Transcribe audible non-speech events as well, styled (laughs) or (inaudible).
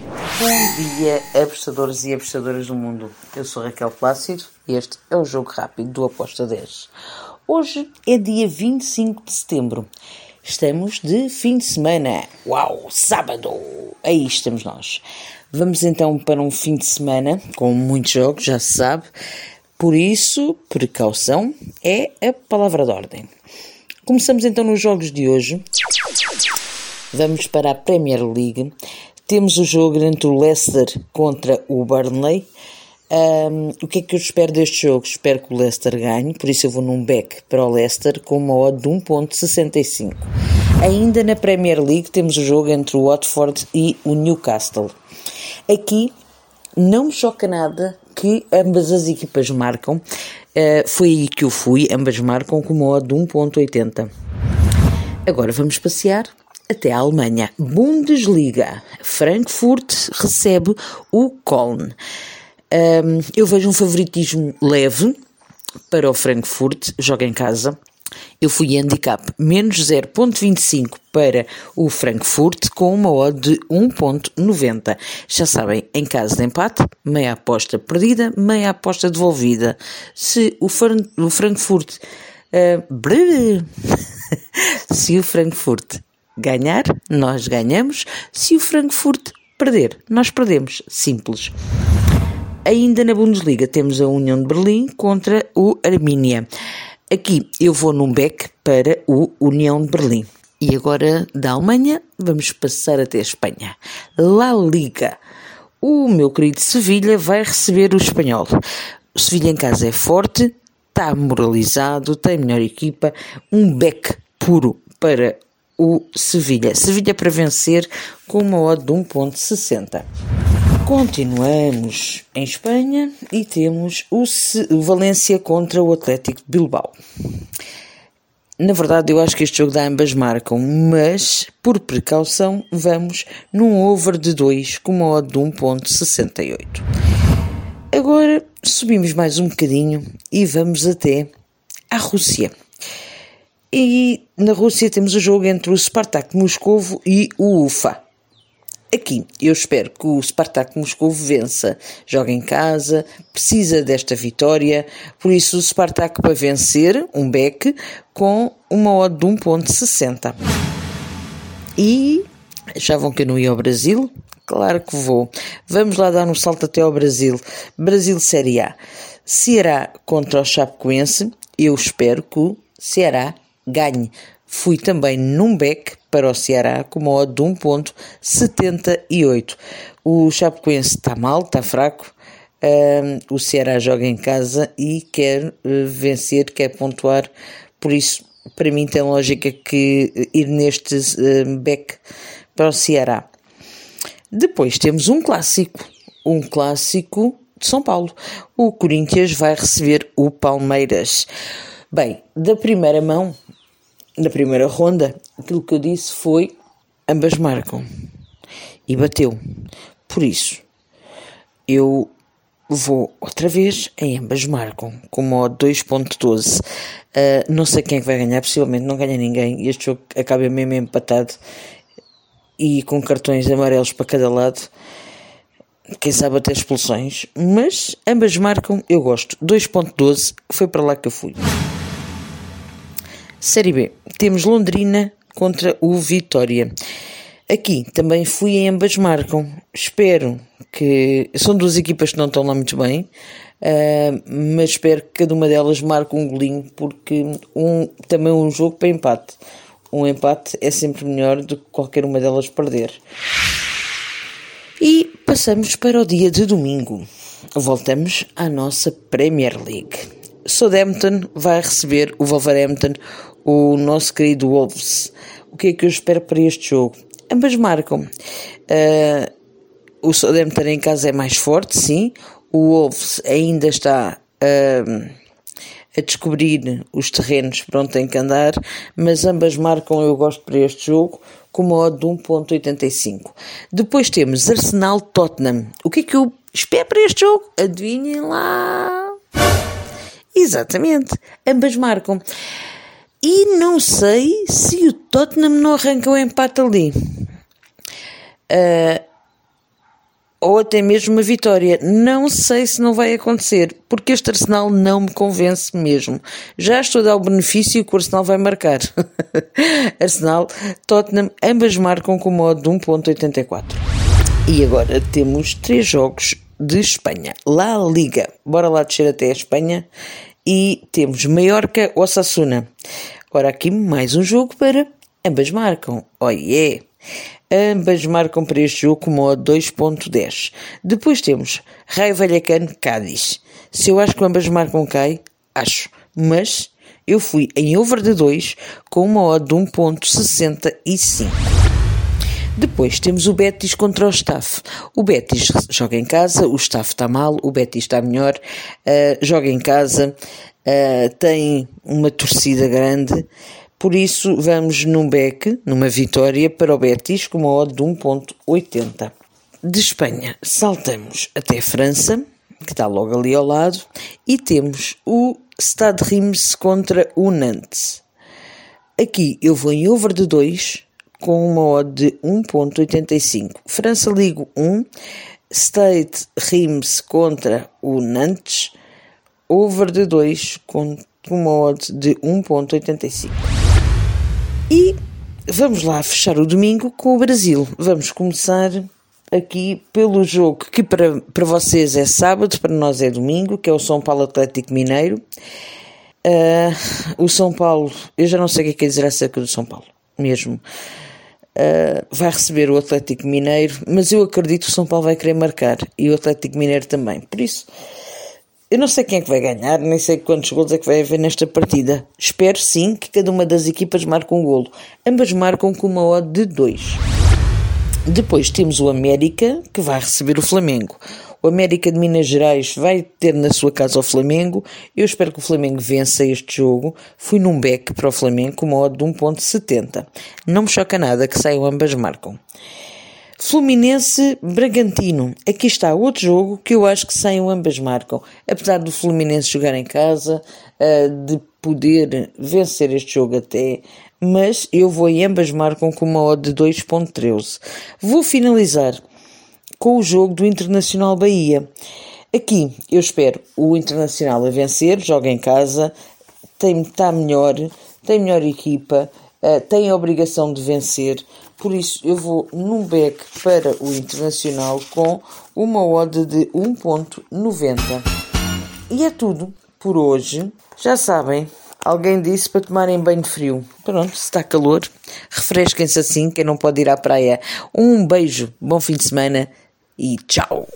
Bom dia, apostadores e apostadoras do mundo. Eu sou Raquel Plácido e este é o Jogo Rápido do Aposta 10. Hoje é dia 25 de setembro. Estamos de fim de semana. Uau, sábado! Aí estamos nós. Vamos então para um fim de semana com muitos jogos, já se sabe. Por isso, precaução é a palavra de ordem. Começamos então nos jogos de hoje. Vamos para a Premier League. Temos o jogo entre o Leicester contra o Burnley. Um, o que é que eu espero deste jogo? Espero que o Leicester ganhe, por isso eu vou num back para o Leicester com uma odd de 1.65. Ainda na Premier League temos o jogo entre o Watford e o Newcastle. Aqui não me choca nada que ambas as equipas marcam. Uh, foi aí que eu fui, ambas marcam com uma odd de 1.80. Agora vamos passear até a Alemanha. Bundesliga. Frankfurt recebe o Köln. Um, eu vejo um favoritismo leve para o Frankfurt, joga em casa. Eu fui handicap menos 0.25 para o Frankfurt com uma odd de 1.90. Já sabem, em caso de empate, meia aposta perdida, meia aposta devolvida. Se o, Fran o Frankfurt... Uh, (laughs) se o Frankfurt ganhar, nós ganhamos. Se o Frankfurt perder, nós perdemos. Simples. Ainda na Bundesliga temos a União de Berlim contra o Armínia. Aqui eu vou num back para o União de Berlim. E agora da Alemanha vamos passar até a Espanha. La Liga. O meu querido Sevilha vai receber o espanhol. O Sevilha em casa é forte, está moralizado, tem melhor equipa, um back puro para o Sevilha. Sevilha para vencer com uma odd de 1.60. Continuamos em Espanha e temos o, Valência contra o Atlético de Bilbao. Na verdade, eu acho que este jogo dá ambas marcam, mas por precaução vamos num over de 2 com uma odd de 1.68. Agora subimos mais um bocadinho e vamos até à Rússia. E na Rússia temos o jogo entre o Spartak Moscovo e o UFA. Aqui, eu espero que o Spartak Moscou vença. Joga em casa, precisa desta vitória, por isso o Spartak para vencer, um beck, com uma odd de 1.60. E achavam que eu não ia ao Brasil? Claro que vou. Vamos lá dar um salto até ao Brasil. Brasil Série A. Ceará contra o Chapecoense. Eu espero que o Ceará ganhe. Fui também num back para o Ceará com uma odd de 1.78. O Chapecoense está mal, está fraco. Uh, o Ceará joga em casa e quer uh, vencer, quer pontuar. Por isso, para mim, tem lógica que ir neste uh, back para o Ceará. Depois temos um clássico, um clássico de São Paulo. O Corinthians vai receber o Palmeiras. Bem, da primeira mão, na primeira ronda, aquilo que eu disse foi ambas marcam. E bateu. Por isso, eu vou outra vez em ambas marcam, com modo 2.12. Uh, não sei quem é vai ganhar, possivelmente não ganha ninguém. Este jogo acaba mesmo empatado e com cartões amarelos para cada lado. Quem sabe até expulsões, mas ambas marcam, eu gosto. 2.12, foi para lá que eu fui. Série B, temos Londrina contra o Vitória. Aqui também fui em ambas marcam. Espero que. São duas equipas que não estão lá muito bem, uh, mas espero que cada uma delas marque um golinho, porque um, também um jogo para empate. Um empate é sempre melhor do que qualquer uma delas perder. E passamos para o dia de domingo. Voltamos à nossa Premier League. Southampton vai receber o Wolverhampton o nosso querido Wolves. O que é que eu espero para este jogo? Ambas marcam. Uh, o Southampton em casa é mais forte, sim. O Wolves ainda está uh, a descobrir os terrenos por onde tem que andar, mas ambas marcam, eu gosto para este jogo, com uma odd de 1.85. Depois temos Arsenal-Tottenham. O que é que eu espero para este jogo? Adivinhem lá! Exatamente, ambas marcam. E não sei se o Tottenham não arranca o empate ali. Uh, ou até mesmo uma vitória. Não sei se não vai acontecer, porque este Arsenal não me convence mesmo. Já estou a dar o benefício que o Arsenal vai marcar. (laughs) Arsenal, Tottenham, ambas marcam com modo de 1.84. E agora temos três jogos de Espanha. La Liga. Bora lá descer até a Espanha. E temos Mallorca Osasuna. Ora, aqui mais um jogo para ambas marcam. Oh yeah! Ambas marcam para este jogo com modo 2.10. Depois temos Raio Vallecano Cádiz. Se eu acho que ambas marcam cai, acho. Mas eu fui em over de 2 com uma odd de 1.65. Depois temos o Betis contra o Staff. O Betis joga em casa, o Staff está mal, o Betis está melhor, uh, joga em casa, uh, tem uma torcida grande. Por isso, vamos num beck, numa vitória para o Betis, com uma odd de 1.80. De Espanha, saltamos até a França, que está logo ali ao lado, e temos o Stade Reims contra o Nantes. Aqui eu vou em over de 2, com uma odd de 1.85. França Ligo 1, Stade Reims contra o Nantes, over de 2, com uma odd de 1.85. E vamos lá fechar o domingo com o Brasil. Vamos começar aqui pelo jogo que para, para vocês é sábado, para nós é domingo, que é o São Paulo Atlético Mineiro. Uh, o São Paulo, eu já não sei o que é que dizer acerca do São Paulo, mesmo. Uh, vai receber o Atlético Mineiro, mas eu acredito que o São Paulo vai querer marcar e o Atlético Mineiro também. Por isso, eu não sei quem é que vai ganhar, nem sei quantos gols é que vai haver nesta partida. Espero sim que cada uma das equipas marque um golo. Ambas marcam com uma odd de 2. Depois temos o América, que vai receber o Flamengo. O América de Minas Gerais vai ter na sua casa o Flamengo. Eu espero que o Flamengo vença este jogo. Fui num back para o Flamengo com uma odd de 1.70. Não me choca nada que saiam ambas marcam. Fluminense Bragantino. Aqui está outro jogo que eu acho que saiam ambas marcam. Apesar do Fluminense jogar em casa, uh, de poder vencer este jogo até, mas eu vou em ambas marcam com uma odd de 2.13. Vou finalizar com o jogo do Internacional Bahia. Aqui eu espero o Internacional a vencer, joga em casa, tem, está melhor, tem melhor equipa, uh, tem a obrigação de vencer. Por isso, eu vou num back para o Internacional com uma odd de 1.90. E é tudo por hoje. Já sabem, alguém disse para tomarem banho frio. Pronto, se está calor, refresquem-se assim, quem não pode ir à praia. Um beijo, bom fim de semana e tchau!